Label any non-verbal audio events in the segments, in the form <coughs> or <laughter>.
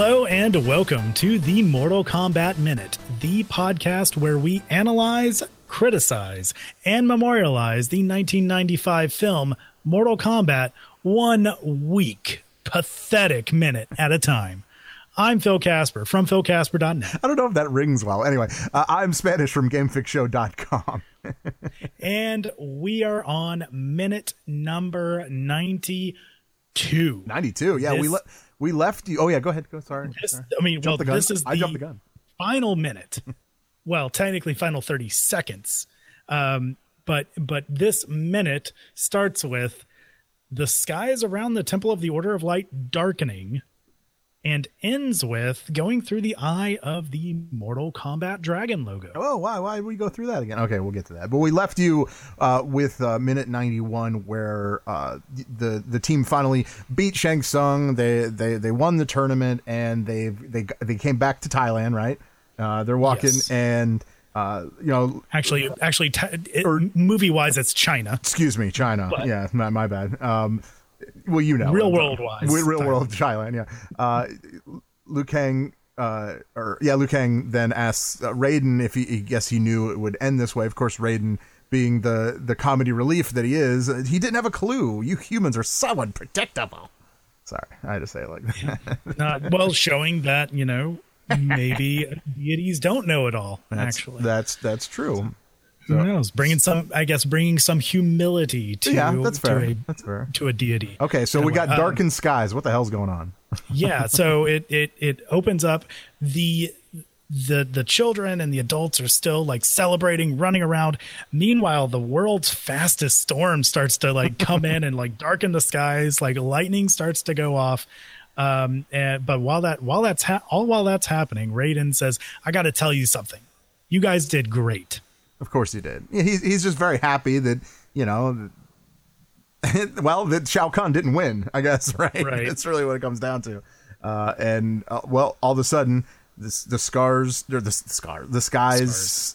Hello and welcome to the Mortal Kombat Minute, the podcast where we analyze, criticize, and memorialize the 1995 film Mortal Kombat one week, pathetic minute at a time. I'm Phil Casper from philcasper.net. I don't know if that rings well. Anyway, uh, I'm Spanish from GameFixShow.com. <laughs> and we are on minute number 92. 92. Yeah, this, we le- we left you. Oh yeah, go ahead. Go. Sorry. This, sorry. I mean, well, this is I jumped the gun. Final minute. <laughs> well, technically, final 30 seconds. Um, but but this minute starts with the skies around the Temple of the Order of Light darkening and ends with going through the eye of the Mortal Kombat Dragon logo. Oh, why? Why we go through that again? Okay, we'll get to that. But we left you uh, with uh, minute ninety one, where uh, the the team finally beat Shang Tsung. They they they won the tournament, and they they they came back to Thailand. Right? Uh, they're walking yes. and. Uh, you know, actually, actually, t- movie wise, it's China. Excuse me, China. But, yeah, my, my bad. Um, well, you know, real world wise, real world Thailand. Yeah, uh, Liu Kang, uh, or yeah, Liu Kang then asks uh, Raiden if he, he guess he knew it would end this way. Of course, Raiden, being the the comedy relief that he is, he didn't have a clue. You humans are so unpredictable. Sorry, I had to say it like that. Not well, showing that you know maybe <laughs> deities don't know it all. That's, actually, that's that's true. So, Who knows? Bringing some, I guess, bringing some humility to yeah, that's fair. To a, that's fair. To a deity. Okay, so we got darkened um, skies. What the hell's going on? <laughs> yeah, so it it it opens up the the the children and the adults are still like celebrating running around meanwhile the world's fastest storm starts to like come in and like darken the skies like lightning starts to go off um and but while that while that's ha- all while that's happening raiden says i got to tell you something you guys did great of course he did. He's he's just very happy that you know. <laughs> well, that Shao Kahn didn't win. I guess <laughs> right. Right. That's really what it comes down to. Uh, and uh, well, all of a sudden, this, the scars or the, the scar, the skies.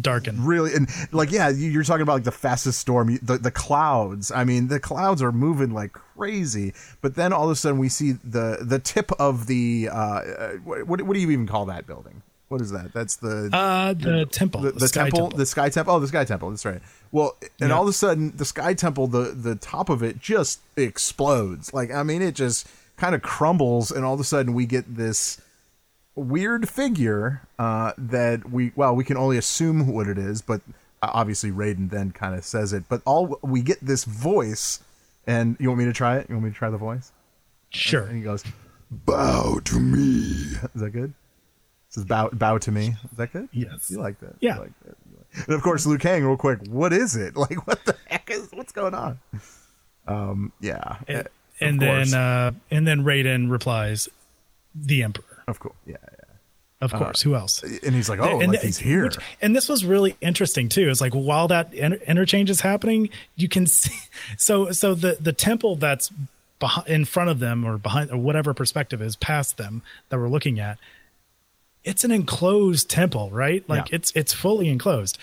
darken really and like yeah you're talking about like the fastest storm the, the clouds i mean the clouds are moving like crazy but then all of a sudden we see the the tip of the uh, uh what, what do you even call that building what is that? That's the uh the, the temple, the, the, the temple, temple, the sky temple. Oh, the sky temple. That's right. Well, and all of a sudden, the sky temple, the the top of it just explodes. Like I mean, it just kind of crumbles, and all of a sudden, we get this weird figure uh, that we well, we can only assume what it is, but uh, obviously, Raiden then kind of says it. But all we get this voice, and you want me to try it? You want me to try the voice? Sure. And he goes, "Bow to me." Is that good? Says bow bow to me. Is that good? Yes. You like that? Yeah. Like that. And of course, Liu Kang, real quick. What is it? <laughs> Like, what the heck is? What's going on? Um. Yeah. And, and then uh, and then Raiden replies, "The Emperor." Of course. Yeah. Yeah. Of course. Uh, Who else? And he's like, "Oh, and, like he's here." Which, and this was really interesting too. It's like while that inter- interchange is happening, you can <laughs> see. So so the the temple that's behind, in front of them or behind or whatever perspective is past them that we're looking at it's an enclosed temple, right? Like yeah. it's it's fully enclosed.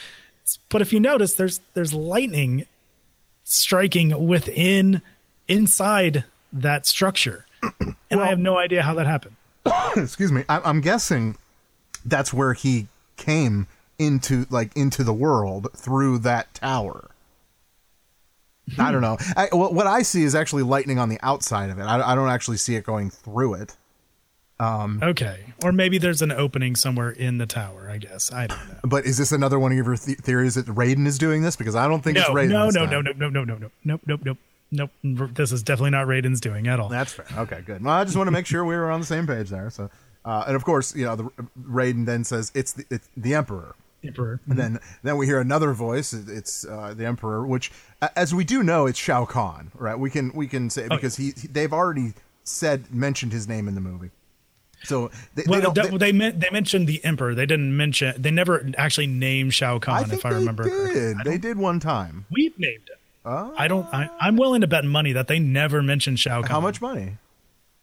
But if you notice, there's there's lightning striking within inside that structure, and well, I have no idea how that happened. <coughs> excuse me. I, I'm guessing that's where he came into like into the world through that tower. I don't know. I, what I see is actually lightning on the outside of it. I, I don't actually see it going through it. Um, okay, or maybe there's an opening somewhere in the tower. I guess I don't know. But is this another one of your th- theories that Raiden is doing this? Because I don't think no, it's Raiden. No, no, no, no, no, no, no, no, no. nope, nope, nope, nope. This is definitely not Raiden's doing at all. That's fair. Okay, good. Well, I just want to make sure we were on the same page there. So, uh, and of course, you know, the, Raiden then says it's the, it's the Emperor. Emperor. And then then we hear another voice. It's uh, the Emperor, which, as we do know, it's Shao Kahn, right? We can we can say because he they've already said mentioned his name in the movie. So they, well, they, they, they, they, mentioned the emperor. They didn't mention. They never actually named Shao Kahn. I if I remember, did. they did one time. We've named it. Uh, I don't. I, am willing to bet money that they never mentioned Shao Kahn. How much money?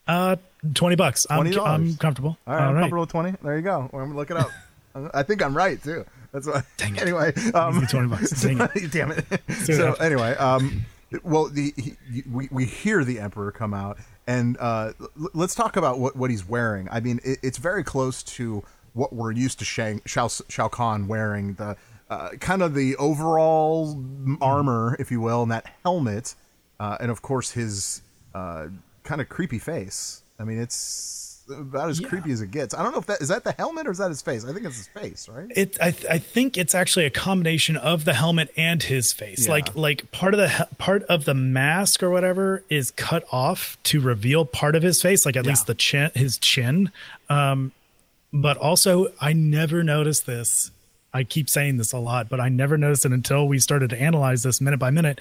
Uh, twenty bucks. $20. I'm, I'm comfortable. All right, All I'm right. comfortable with twenty. There you go. I'm gonna look it up. <laughs> I think I'm right too. That's why. Dang it. Anyway, um, twenty bucks. <laughs> Dang it. damn it. so anyway, um, well, the he, we we hear the emperor come out, And uh, l- let's talk about what, what he's wearing. I mean, it, it's very close to what we're used to Shang, Shao, Shao Kahn wearing the uh, kind of the overall armor, if you will, and that helmet, uh, and of course his uh, kind of creepy face. I mean, it's about as Yeah. creepy as it gets. I don't know if that is that the helmet or is that his face. I think it's his face, right? It, I, th- I think it's actually a combination of the helmet and his face. Yeah. Like, like part of the he- part of the mask or whatever is cut off to reveal part of his face, like at Yeah. least the chin, his chin. Um, but also, I never noticed this. I keep saying this a lot, but I never noticed it until we started to analyze this minute by minute.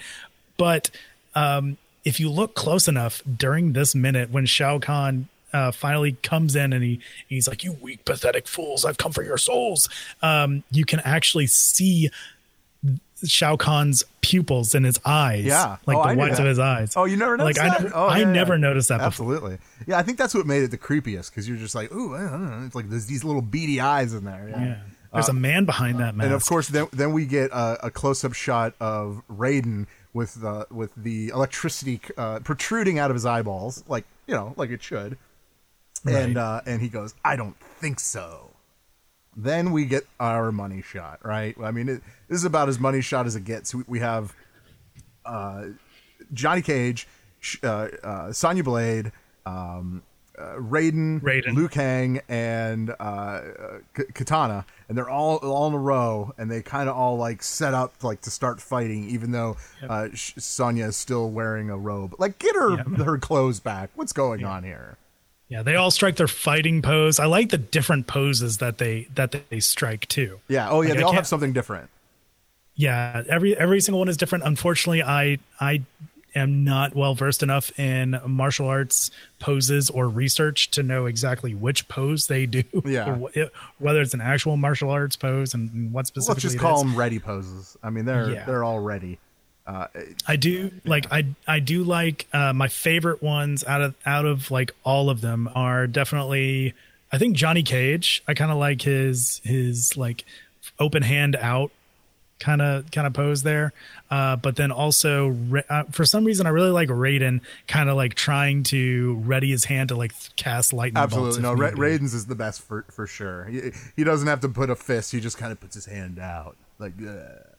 But um, if you look close enough during this minute, when Shao Kahn uh, finally comes in and he he's like, "You weak, pathetic fools! I've come for your souls." Um, you can actually see Shao Kahn's pupils in his eyes, Yeah. like Oh, the whites of his eyes. Oh, you never like noticed I that? never, Oh, I yeah, yeah. never noticed that before. Absolutely. Yeah, I think that's what made it the creepiest because you're just like, ooh, I don't know. it's like there's these little beady eyes in there. Yeah. Yeah, there's a man behind that mask, Uh, And of course, then then we get a, a close up shot of Raiden with the with the electricity uh, protruding out of his eyeballs, like you know, like it should. And uh, and he goes, I don't think so. Then we get our money shot, right? I mean, it, this is about as money shot as it gets. We, we have uh, Johnny Cage, uh, uh, Sonya Blade, um, uh, Raiden, Raiden. Liu Kang, and uh, K- Katana, and they're all all in a row, and they kind of all like set up like to start fighting, even though uh, Sonya is still wearing a robe. Like, get her her clothes back. What's going on here? Yeah, they all strike their fighting pose. I like the different poses that they that they strike too. Yeah. Oh, yeah. Like, they I all have something different. Yeah, every every single one is different. Unfortunately, I I am not well versed enough in martial arts poses or research to know exactly which pose they do. <laughs> Yeah. whether it's an actual martial arts pose and what specifically. Let's just call them ready poses. I mean, they're Yeah. they're all ready. I do like I I do like uh, my favorite ones out of out of like all of them are definitely I think Johnny Cage. I kind of like his his like open hand out kind of kind of pose there. Uh, but then also uh, for some reason I really like Raiden kind of like trying to ready his hand to like cast lightning bolts. Absolutely. No, Ra- Raiden's is the best for for sure. He, he doesn't have to put a fist. He just kind of puts his hand out, like, uh,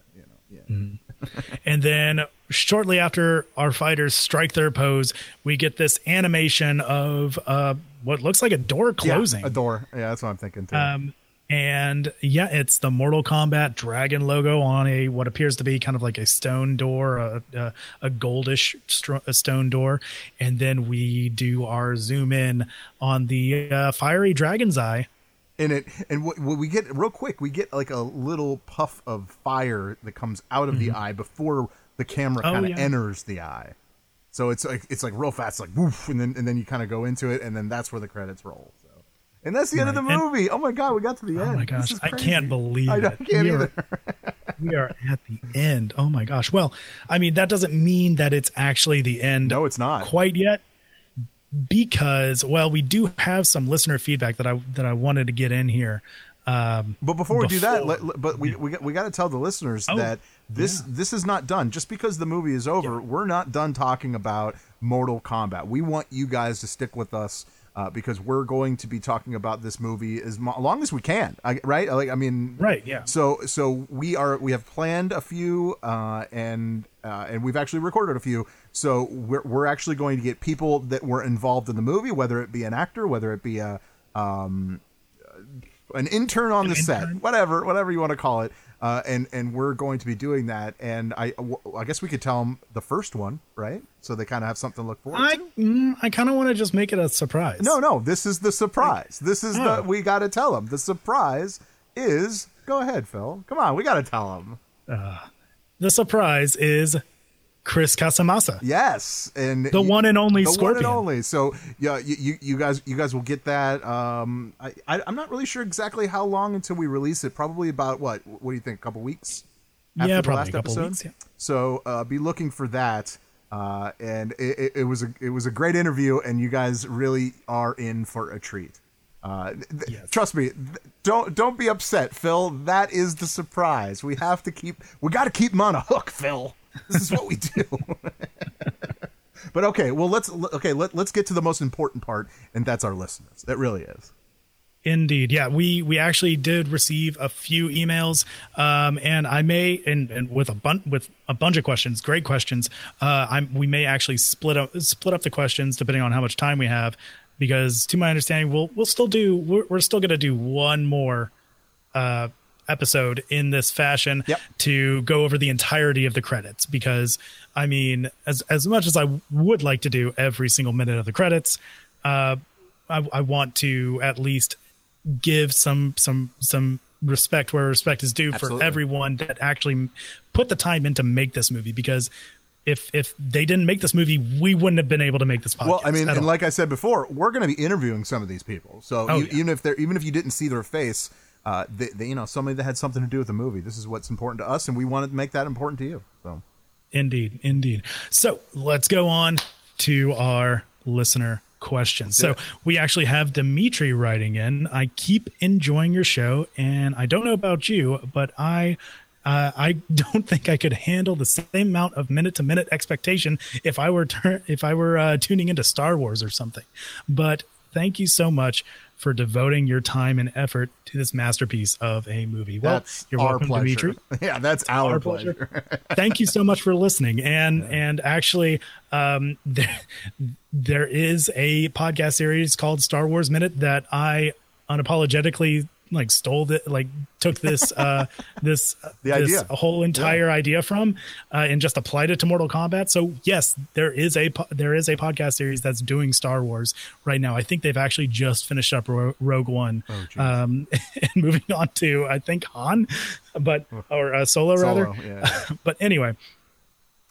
yeah. Mm-hmm. <laughs> And then shortly after our fighters strike their pose, we get this animation of uh, what looks like a door closing. Yeah, a door. Yeah, that's what I'm thinking too. Um, and yeah, it's the Mortal Kombat dragon logo on a what appears to be kind of like a stone door, a, a, a goldish a stone door, and then we do our zoom in on the uh, fiery dragon's eye. In it, and what, what we get real quick, we get like a little puff of fire that comes out of the eye before the camera Mm-hmm. Oh, kind of yeah. enters the eye. So it's like it's like real fast, like woof, and then and then you kind of go into it, and then that's where the credits roll. So, and that's the end of the Right, and- movie. oh my god, we got to the end. Oh my gosh, I can't believe I, it. I can't We are- <laughs> we are at the end. Oh my gosh. Well, I mean, that doesn't mean that it's actually the end. No, it's not. quite yet. Because well, we do have some listener feedback that I that I wanted to get in here. Um, But before we do that, let, let- but we we got, we got to tell the listeners Oh, that this this is not done. Just because the movie is over, we're not done talking about Mortal Kombat. We want you guys to stick with us uh, because we're going to be talking about this movie as mo- long as we can. I, right? Like I mean, Right, yeah. So so we are we have planned a few uh, and uh, and we've actually recorded a few. So we're we're actually going to get people that were involved in the movie, whether it be an actor, whether it be a um, an intern on the set, whatever, whatever you want to call it. Uh, and and we're going to be doing that. And I, I guess we could tell them the first one, right? So they kind of have something to look forward I to. mm, I kind of want to just make it a surprise. No, no, this is the surprise. This is Oh. the we got to tell them. The surprise is. Go ahead, Phil. Come on, we got to tell them. the surprise is Chris Casamassa. Yes, and The one and only the Scorpion. one and only. So yeah, you, you, you guys you guys will get that. Um, I, I I'm not really sure exactly how long until we release it. Probably about what? What do you think? A couple weeks? Yeah, probably a couple weeks, yeah. So uh, be looking for that. Uh, and it, it, it was a it was a great interview, and you guys really are in for a treat. Uh, th- Yes. Trust me, th- don't don't be upset, Phil. That is the surprise. We have to keep we got to keep him on a hook, Phil. This is what we do. but okay, well let's okay let, let's get to the most important part, and that's our listeners. That really is. Indeed, yeah. We we actually did receive a few emails, um, and I may and, and with a bunch with a bunch of questions, great questions. Uh, I'm we may actually split up split up the questions depending on how much time we have, because to my understanding, we'll we'll still do we're, we're still going to do one more uh, episode in this fashion Yep. to go over the entirety of the credits. Because I mean, as as much as I would like to do every single minute of the credits, uh, I, I want to at least give some some some respect where respect is due Absolutely. for everyone that actually put the time in to make this movie because if if they didn't make this movie we wouldn't have been able to make this podcast Well, I mean, and all. like I said before, we're going to be interviewing some of these people. So Oh, you, yeah. even if they're even if you didn't see their face, uh, they, they, you know, somebody that had something to do with the movie. This is what's important to us, and we want to make that important to you. So Indeed, indeed. So let's go on to our listener questions. So it. we actually have Dimitri writing in. I keep enjoying your show, and I don't know about you, but I. Uh, I <laughs> don't think I could handle the same amount of minute to minute expectation if I were if I were uh, tuning into Star Wars or something. But thank you so much for devoting your time and effort to this masterpiece of a movie. Well, that's you're our welcome, pleasure. Dimitri <laughs> Yeah, that's our, our pleasure. pleasure. <laughs> Thank you so much for listening. And and actually, um, <laughs> there there is a podcast series called Star Wars Minute that I unapologetically like stole it like took this <laughs> uh this The this idea. whole entire idea from uh, and just applied it to Mortal Kombat. So yes, there is a po- there is a podcast series that's doing Star Wars right now. I think they've actually just finished up Ro- Rogue One, geez. um, <laughs> and moving on to I think Han, but or uh, Solo, rather. Yeah. <laughs> But anyway,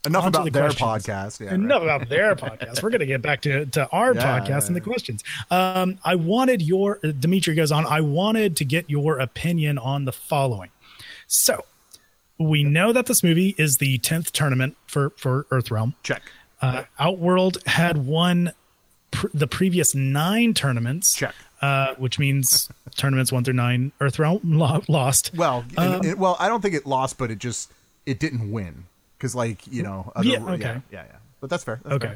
Enough about the their questions. podcast. Yeah, enough about their podcast. We're going to get back to, to our <laughs> Yeah, podcast yeah, and the questions. Um, I wanted your, Dimitri goes on, I wanted to get your opinion on the following. So we know that this movie is the 10th tournament for, for Earthrealm. Check. Uh, Outworld had won pr- the previous nine tournaments. Check. Uh, which means tournaments one through nine, Earthrealm lo- lost. Well, Um, and- well, I don't think it lost, but it just it didn't win because, like you know, other, Yeah, okay. yeah, yeah, yeah. But that's fair. That's Okay.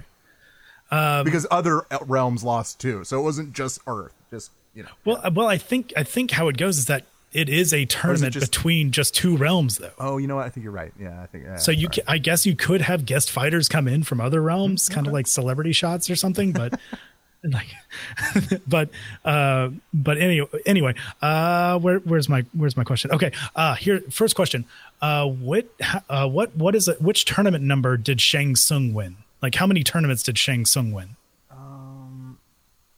fair. because other realms lost too, so it wasn't just Earth. Just you know. Well, uh, well, I think I think how it goes is that it is a tournament just- between just two realms, though. Oh, you know what? I think you're right. Yeah, I think. Yeah, So you, ca- I guess you could have guest fighters come in from other realms, kind of like celebrity shots or something. But <laughs> like, <laughs> but uh, but anyway, anyway, uh, where, where's my where's my question? Okay, uh, here first question. Uh, what uh, what what is it? Which tournament number did Shang Tsung win? Like, how many tournaments did Shang Tsung win? um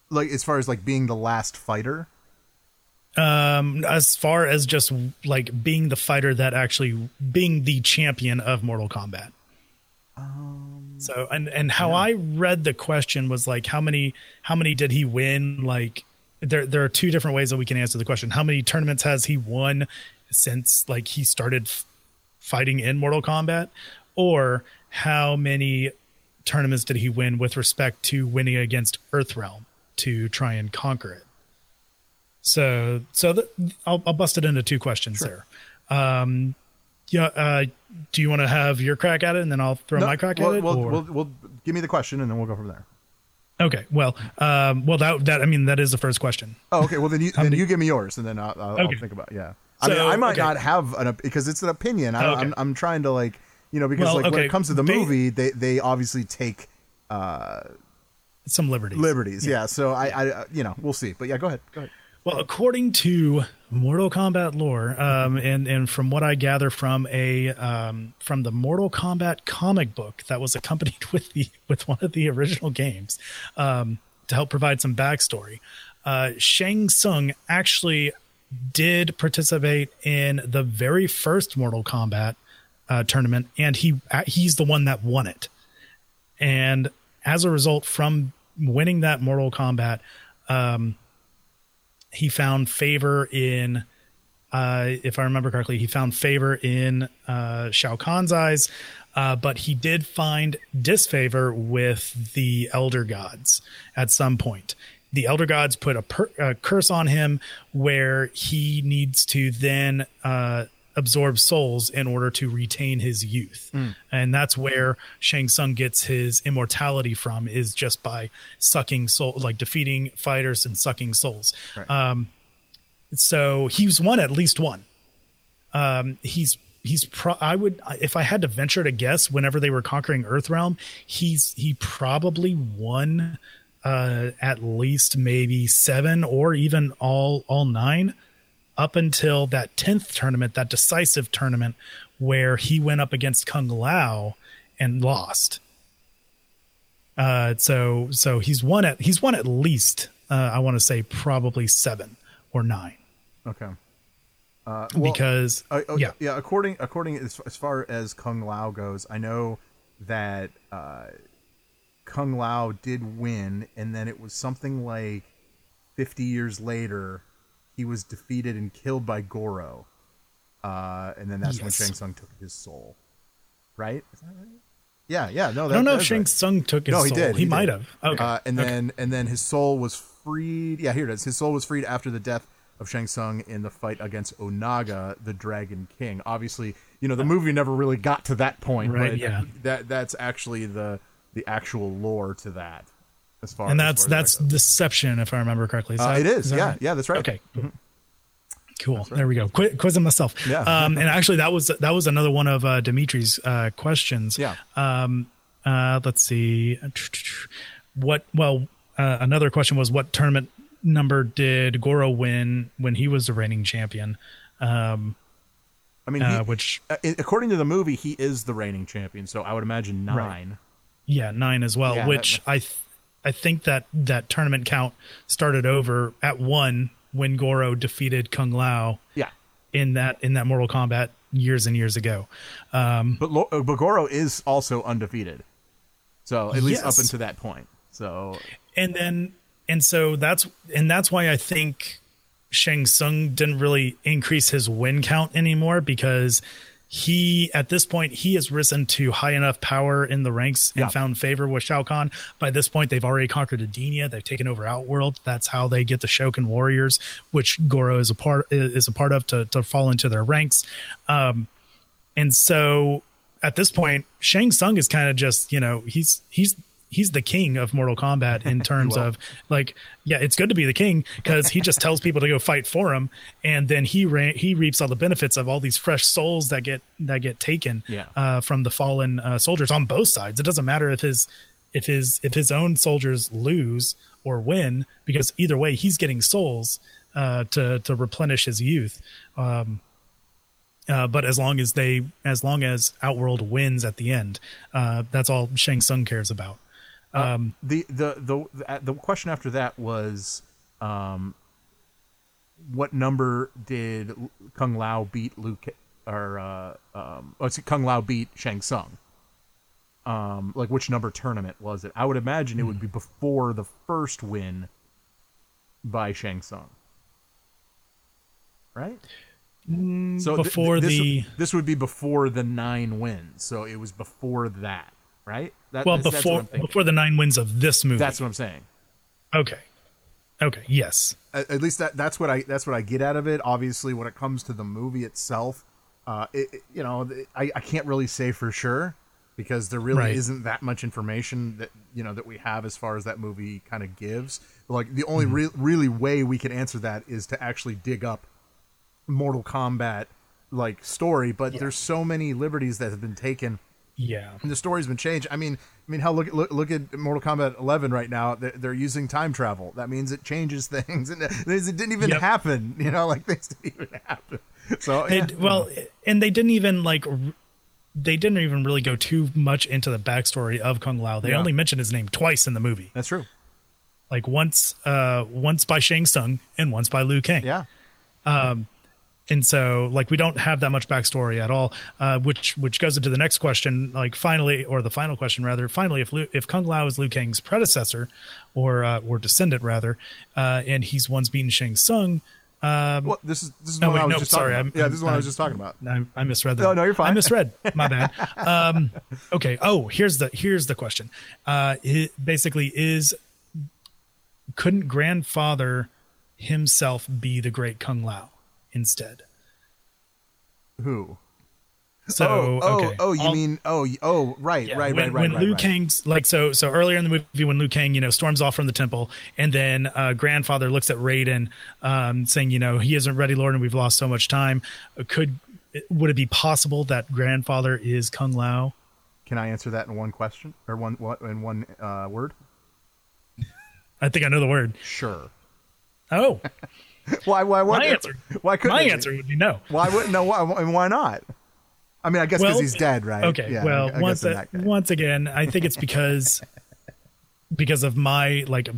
like as far as like being the last fighter. Um, as far as just like being the fighter that actually being the champion of Mortal Kombat. So and and how I read the question was like how many how many did he win? Like there there are two different ways that we can answer the question. How many tournaments has he won since like he started f- fighting in Mortal Kombat, or how many tournaments did he win with respect to winning against Earthrealm to try and conquer it? So, so the, I'll, I'll bust it into two questions there. Um, yeah, uh, do you want to have your crack at it, and then I'll throw my crack well, at it? Well, well, well, give me the question and then we'll go from there. okay. Well, um, well that that I mean that is the first question. Oh, okay. Well, then you then you give me yours, and then I'll, I'll, I'll think about. It. Yeah. I mean, So, I might okay. not have an because it's an opinion. I, Okay. I'm I'm trying to like you know because Well, like when it comes to the ba- movie, they they obviously take uh, Some liberties. liberties. Yeah. So I I you know we'll see. But yeah, go ahead. Go ahead. Well, according to Mortal Kombat lore, um, and and from what I gather from a um, from the Mortal Kombat comic book that was accompanied <laughs> with the with one of the original games, um, to help provide some backstory, uh, Shang Tsung actually did participate in the very first Mortal Kombat uh, tournament, and he he's the one that won it. And as a result, from winning that Mortal Kombat, um, he found favor in, uh, if I remember correctly, he found favor in uh, Shao Kahn's eyes, uh, but he did find disfavor with the Elder Gods at some point. The Elder Gods put a, per- a curse on him where he needs to then absorb souls in order to retain his youth. And that's where Shang Tsung gets his immortality from is just by sucking soul like defeating fighters and sucking souls. Right. Um so he's won at least one. Um he's he's pro I would if I had to venture to guess whenever they were conquering Earthrealm, he's he probably won uh at least maybe 7 or even all all 9 up until that 10th tournament, that decisive tournament where he went up against Kung Lao and lost. Uh, so so he's won at he's won at least uh, I want to say probably seven or nine Okay. Uh, well, because Uh, oh, yeah yeah. According according as, as far as Kung Lao goes, I know that uh, Kung Lao did win, and then it was something like fifty years later, he was defeated and killed by Goro, uh, and then that's when Shang Tsung took his soul. Right? Right? Yeah, yeah. No, that, I don't know if Shang right. Tsung took his No, he soul. did. He, did. might have. Okay. Uh, and Okay. then and then his soul was freed. Yeah, here it is. His soul was freed after the death of Shang Tsung in the fight against Onaga, the Dragon King. Obviously, you know the movie never really got to that point, Right, but yeah. that that's actually the the actual lore to that. As far and that's as that's that deception, if I remember correctly. Uh, that- it is. that Yeah, right? yeah, that's right. Okay. Cool. There we go. Qu- quizzing myself. Yeah. Um, and actually, that was that was another one of uh, Dimitri's uh, questions. Yeah. Um, uh, let's see. What? Well, uh, another question was what tournament number did Goro win when he was the reigning champion? Um, I mean, he, uh, which uh, according to the movie, he is the reigning champion. So I would imagine nine. yeah, nine as well. Yeah, which I th- I think that that tournament count started over at one when Goro defeated Kung Lao Yeah, in that in that Mortal Kombat years and years ago. Um, but Lo- but Goro is also undefeated. So at least Yes. up until that point. So and then and so that's and that's why I think Shang Tsung didn't really increase his win count anymore because he at this point he has risen to high enough power in the ranks and Yeah. found favor with Shao Kahn. By this point, they've already conquered Edenia. They've taken over Outworld. That's how they get the Shokan warriors, which Goro is a part is a part of to to fall into their ranks. Um, and so at this point, Shang Tsung is kind of just you know he's he's he's the king of Mortal Kombat in <laughs> terms of like yeah, it's good to be the king because he just tells people to go fight for him, and then he re- he reaps all the benefits of all these fresh souls that get that get taken Yeah. uh, from the fallen uh, soldiers on both sides. It doesn't matter if his if his if his own soldiers lose or win because either way he's getting souls uh, to to replenish his youth. Um, uh, but as long as they, as long as Outworld wins at the end, uh, that's all Shang Tsung cares about. Um, the the the the, the question after that was um what number did Kung Lao beat Luke or uh um oh, it's Kung Lao beat Shang Tsung? Um like which number tournament was it? I would imagine it would be before the first win by Shang Tsung. Right? So th- Mm, before this, the- this would be before the nine wins. So it was before that right that, well, that's- that's before I'm before the nine wins of this movie. that's what I'm saying okay. Okay. Yes. at, at least that that's what I that's what I get out of it. Obviously, when it comes to the movie itself, uh, it, it- you know, I, I can't really say for sure because there really Right. isn't that much information that you know that we have as far as that movie kind of gives. Like the only re- really way we can answer that is to actually dig up Mortal Kombat like story, but there's so many liberties that have been taken Yeah. and the story's been changed. I mean, I mean, how look at look, look at Mortal Kombat 11 right now. They're, they're using time travel. That means it changes <laughs> things, and it it didn't even Yep. happen. You know, like <laughs> things didn't even happen. So yeah. They, well, and they didn't even like. They didn't even really go too much into the backstory of Kung Lao. They Yeah. only mentioned his name twice in the movie, that's true. like once, uh, once by Shang Tsung and once by Liu Kang. Yeah, and so like we don't have that much backstory at all uh, which which goes into the next question like finally or the final question rather finally if Liu, if kung lao is liu kang's predecessor or uh, or descendant rather uh, and he's once beaten shang Tsung. well, this is this is no, what wait, I was no, just sorry, talking I'm- about. yeah, this is what I was I'm- just talking about. I, I misread that. No, no, you're fine. I misread. My bad. <laughs> Um, okay. Oh, here's the here's the question. Uh, it basically is couldn't grandfather himself be the great Kung Lao instead? Who? So oh, oh, okay. oh, you I'll- mean oh, oh, right, Yeah, right, when, right, right, when right, Liu right. Kang's like so so earlier in the movie when Liu Kang you know storms off from the temple and then uh, grandfather looks at Raiden um, saying you know he isn't ready Lord and we've lost so much time could would it be possible that grandfather is Kung Lao Can I answer that in one question or one what in one uh, word? I think I know the word Sure. oh <laughs> <laughs> Why? Why? Why? my answer Why couldn't my answer would be no Why wouldn't? No. Why? and Why not? I mean, I guess because Well, he's dead, right? Okay. Yeah, well, I- I once in a- that once again, I think it's because <laughs> because of my like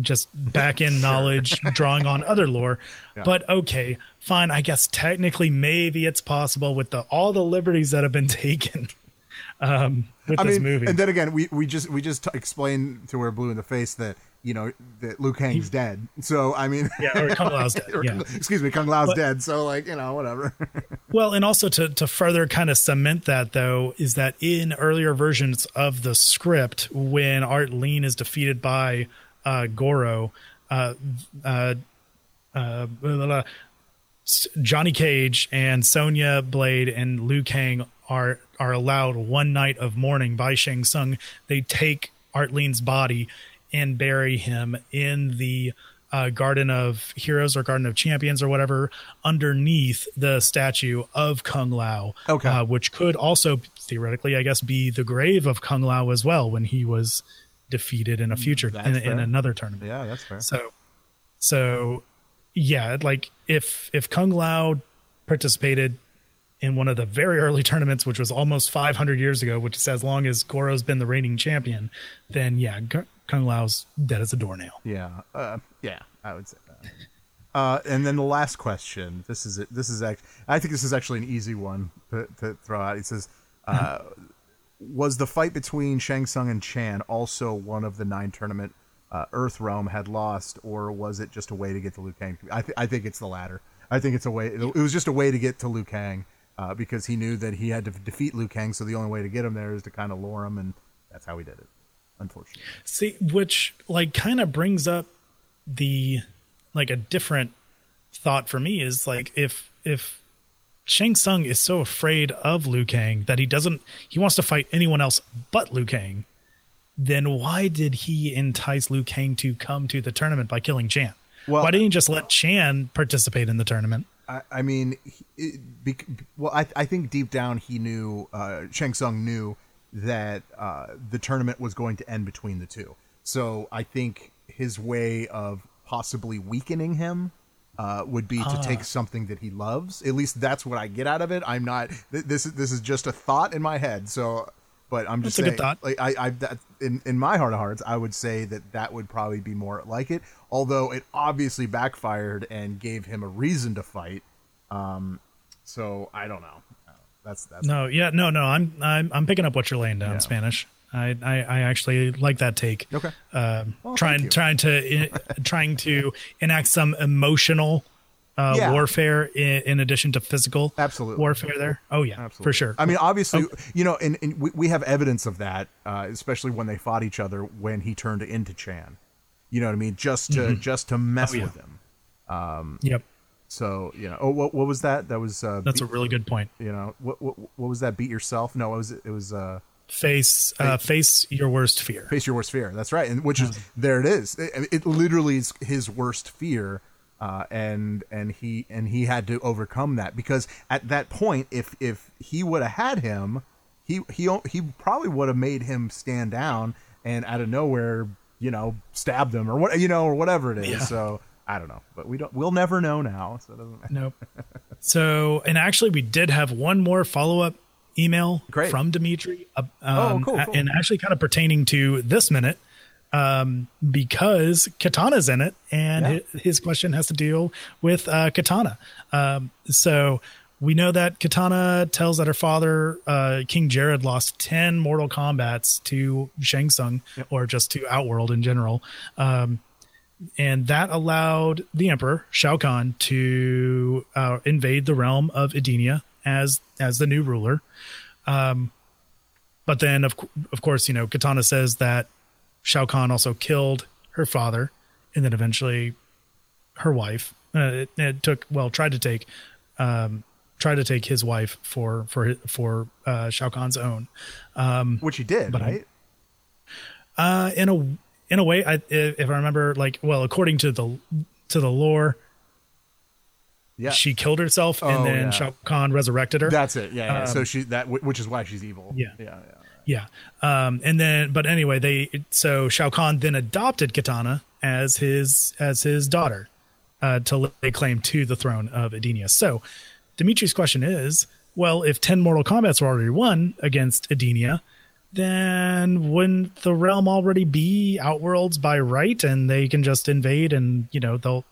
just back end <laughs> knowledge drawing on other lore. But okay, fine. I guess technically maybe it's possible with the all the liberties that have been taken um with I this mean, movie. and then again, we we just we just t- explained to her blue in the face that you know that Liu Kang's dead. So I mean, yeah, or Kung Lao's dead. <laughs> or- Yeah. excuse me, Kung Lao's dead. So like you know whatever. <laughs> Well, and also to to further kind of cement that though is that in earlier versions of the script, when Art Lean is defeated by uh, Goro, uh, uh, uh, blah, blah, blah, Johnny Cage and Sonya Blade and Liu Kang are are allowed one night of mourning by Shang Tsung. They take Art Lean's body and bury him in the uh, Garden of Heroes or Garden of Champions or whatever underneath the statue of Kung Lao. Okay. uh, which could also theoretically, I guess, be the grave of Kung Lao as well when he was defeated in a future in, in another tournament. yeah, that's fair. So, so yeah, like if if Kung Lao participated in one of the very early tournaments, which was almost 500 years ago, which is as long as Goro's been the reigning champion, then yeah, Kung Lao's dead as a doornail. Yeah, uh, yeah, I would say that. Uh, and then the last question. This is it. This is act- I think this is actually an easy one to, to throw out. It says, uh, "Was the fight between Shang Tsung and Chan also one of the nine tournament uh, Earth Realm had lost, or was it just a way to get to Liu Kang?" I, th- I think it's the latter. I think it's a way. It was just a way to get to Liu Kang uh, because he knew that he had to defeat Liu Kang. So the only way to get him there is to kind of lure him, and that's how he did it. Unfortunately. See, which like kind of brings up the like a different thought for me is like if if Shang Tsung is so afraid of Liu Kang that he doesn't he wants to fight anyone else but Liu Kang, then why did he entice Liu Kang to come to the tournament by killing Chan? Well- why didn't he just let Chan participate in the tournament? I, I mean, it, bec- well, I, I think deep down he knew, uh, Shang Tsung knew that uh, the tournament was going to end between the two. So I think his way of possibly weakening him uh, would be Ah. to take something that he loves. At least that's what I get out of it. I'm not. Th- this is this is just a thought in my head. So, but I'm just That's a saying. Like I, I that, in in my heart of hearts, I would say that that would probably be more like it. Although it obviously backfired and gave him a reason to fight. Um, so I don't know. That's that's No, yeah, no, no. I'm I'm I'm picking up what you're laying down, Yeah. Spanish. I, I I actually like that take. okay. um, Well, trying trying to <laughs> trying to enact some emotional uh, Yeah. warfare in, in addition to physical Absolutely. warfare. There, oh yeah, Absolutely. for sure. I mean, obviously, Oh. you know, and, and we, we have evidence of that, uh, especially when they fought each other when he turned into Chan. You know what I mean? Just to just to mess Oh, yeah. with him. Um, yep, So you know, oh, what, what was that? That was uh, that's a really good point. you know what, what what was that? Beat yourself? No, it was it was uh, Face uh, face your worst fear. face your worst fear. That's right, and which is there. It is. It, it literally is his worst fear, uh, and and he and he had to overcome that because at that point, if if he would have had him, he he he probably would have made him stand down and out of nowhere, you know, stabbed him or what you know or whatever it is. Yeah. So I don't know, but we don't. We'll never know now. So it doesn't matter. Nope. So, and actually, we did have one more follow up email Great. from Dimitri. Uh, Oh, um, cool, cool. And actually, kind of pertaining to this minute, um, because Katana's in it, and Yeah. hi- his question has to deal with uh, Katana. Um, so. We know that Katana tells that her father, uh, King Jerrod, lost 10 Mortal Kombats to Shang Tsung or just to Outworld in general. Um, and that allowed the emperor Shao Kahn to uh, invade the realm of Edenia as as the new ruler. Um, but then, of of course, you know, Katana says that Shao Kahn also killed her father, and then eventually her wife. Uh, it, it took well, tried to take um, try to take his wife for for for uh, Shao Kahn's own. Which he did, But I- right? Uh, in a in a way, I if I remember, like well, according to the to the lore, yeah. she killed herself Oh, and then yeah. Shao Kahn resurrected her. That's it. Yeah. yeah. so she that which is why she's evil. Um, Yeah. Yeah. Yeah. Yeah. Um, and then, but anyway, they so Shao Kahn then adopted Katana as his as his daughter uh, to lay claim to the throne of Edenia. So, Dimitri's question is: Well, if ten Mortal Kombat's were already won against Edenia, then wouldn't the realm already be Outworlds by right, and they can just invade and you know they'll,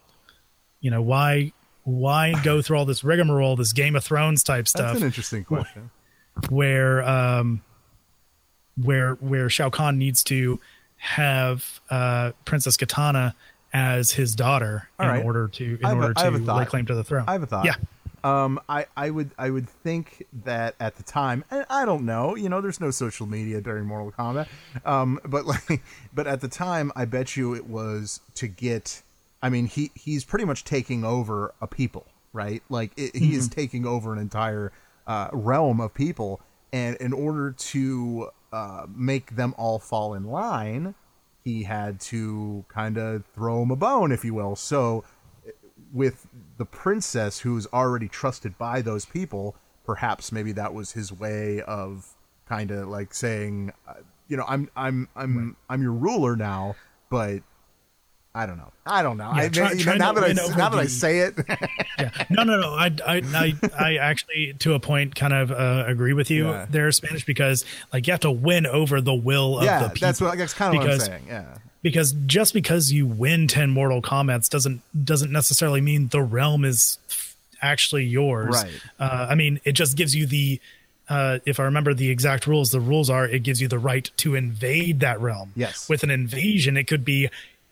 you know why why go <sighs> through all this rigmarole, this Game of Thrones type stuff? That's an interesting question. where um where where Shao Kahn needs to have uh Princess Katana as his daughter All in right. order to in I order a to lay claim to the throne. I have a thought. Yeah. Um, I, I would I would think that at the time and I don't know you know there's no social media during Mortal Kombat um but <laughs> like but at the time I bet you it was to get I mean he he's pretty much taking over a people right? Like it, he is taking over an entire uh, realm of people and in order to uh, make them all fall in line he had to kind of throw him a bone if you will. So with the princess who's already trusted by those people perhaps maybe that was his way of kind of like saying uh, you know i'm i'm i'm i'm your ruler now but i don't know i don't know Yeah, I, try- you know, now that i now that i say it <laughs> yeah. No, no, no. I, I, I, I actually, to a point, kind of uh, agree with you Yeah. there, Spanish, because like you have to win over the will of yeah the people. that's what that's kind of what i'm saying yeah because just because you win 10 mortal kombats doesn't doesn't necessarily mean the realm is actually yours Right. uh, i mean it just gives you the uh, if i remember the exact rules the rules are it gives you the right to invade that realm Yes. with an invasion it could be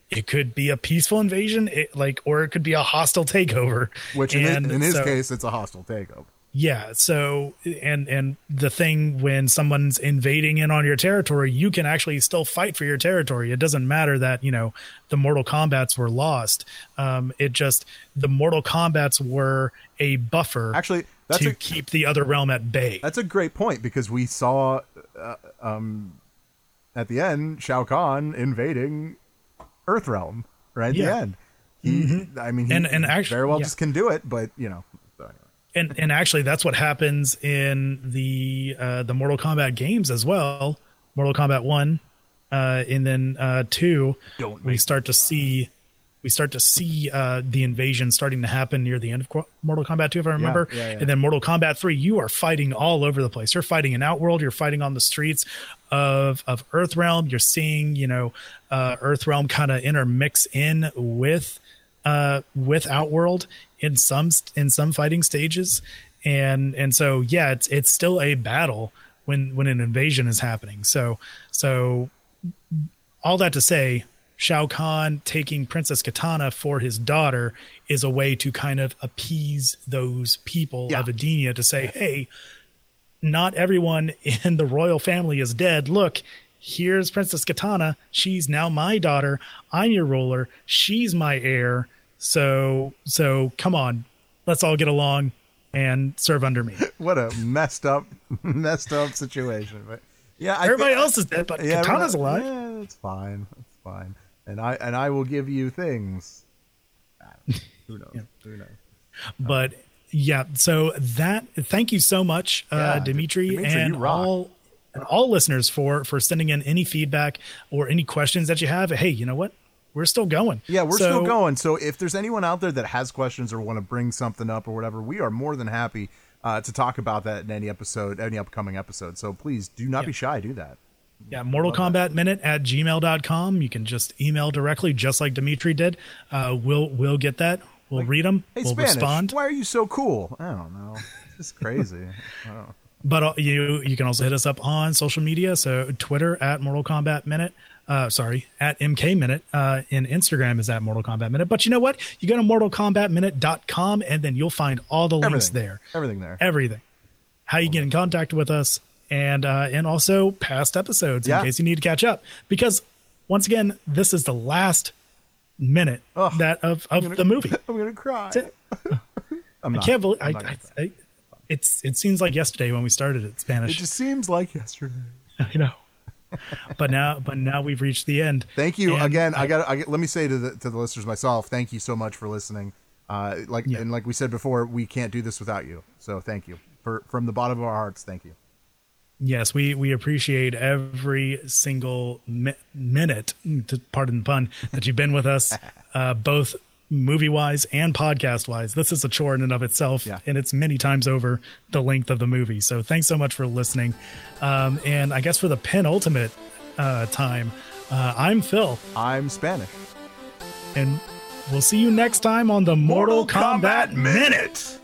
it could be a peaceful invasion it, like or it could be a hostile takeover which in, his- in his so- case it's a hostile takeover yeah. So and and the thing when someone's invading in on your territory, you can actually still fight for your territory. It doesn't matter that you know the Mortal Kombat's were lost. Um, it just the Mortal Kombat's were a buffer actually that's to a keep the other realm at bay. That's a great point because we saw uh, um, at the end Shao Kahn invading Earthrealm right at Yeah. the end. He, I mean, he And- and actu- very well yeah. just can do it, but you know. And and actually that's what happens in the uh the Mortal Kombat games as well. Mortal Kombat 1 uh and then uh 2 Don't we start to see we start to see uh the invasion starting to happen near the end of Mortal Kombat 2 if I remember. yeah, yeah. And then Mortal Kombat 3 you are fighting all over the place. You're fighting in Outworld, you're fighting on the streets of of Earthrealm. You're seeing, you know, uh Earthrealm kind of intermix in with uh, with Outworld in some in some fighting stages, and and so yeah, it's it's still a battle when when an invasion is happening. So so all that to say, Shao Kahn taking Princess Katana for his daughter is a way to kind of appease those people Yeah. of Edenia to say, hey, not everyone in the royal family is dead. Look, here's Princess Katana. She's now my daughter. I'm your ruler. She's my heir. So so come on, let's all get along and serve under me. <laughs> what a messed up, <laughs> messed up situation. But yeah, I Everybody else is dead, but yeah, Katana's alive. Yeah, it's fine. It's fine. And I and I will give you things. Know. <laughs> Who knows? Who knows? But yeah, so that thank you so much, uh, Yeah, Dimitri, Dimitri, and all and all listeners for for sending in any feedback or any questions that you have. Hey, you know what? We're still going. Yeah, we're So- still going. So if there's anyone out there that has questions or want to bring something up or whatever, we are more than happy uh, to talk about that in any episode, any upcoming episode. So please do not be shy. Do that. Yeah, Mortal Kombat Minute at gmail.com. You can just email directly, just like Dimitri did. Uh, we'll we'll get that. We'll read them. Hey, we'll Spanish, respond. why are you so cool? I don't know. <laughs> It's crazy. I don't know. But uh, you you can also hit us up on social media. So Twitter at Mortal Kombat Minute. Uh, sorry, at MK Minute. Uh, and Instagram is at Mortal Kombat Minute. But you know what? You go to mortalkombatminute.com and then you'll find all the links Everything there. Everything there. Everything. How you get in contact with us and uh, and also past episodes Yeah. in case you need to catch up. Because once again, this is the last minute that of, of the movie. <laughs> I'm gonna cry. <laughs> I'm I can't believe I, not I, gonna I it's it seems like yesterday when we started It Spanish. It just seems like yesterday. <laughs> I know. But now but now we've reached the end. Thank you And again. I got. I, let me say to the to the listeners myself. Thank you so much for listening. Uh, like Yeah. and like we said before, we can't do this without you. So thank you for from the bottom of our hearts. Thank you. Yes, we we appreciate every single mi- minute, to pardon the pun, that you've been with us, uh, both movie wise and podcast wise. This is a chore in and of itself, Yeah. and it's many times over the length of the movie. So thanks so much for listening. Um, and I guess for the penultimate uh, time, uh, I'm Phil, I'm Spanish. and we'll see you next time on the Mortal, Kombat Minute.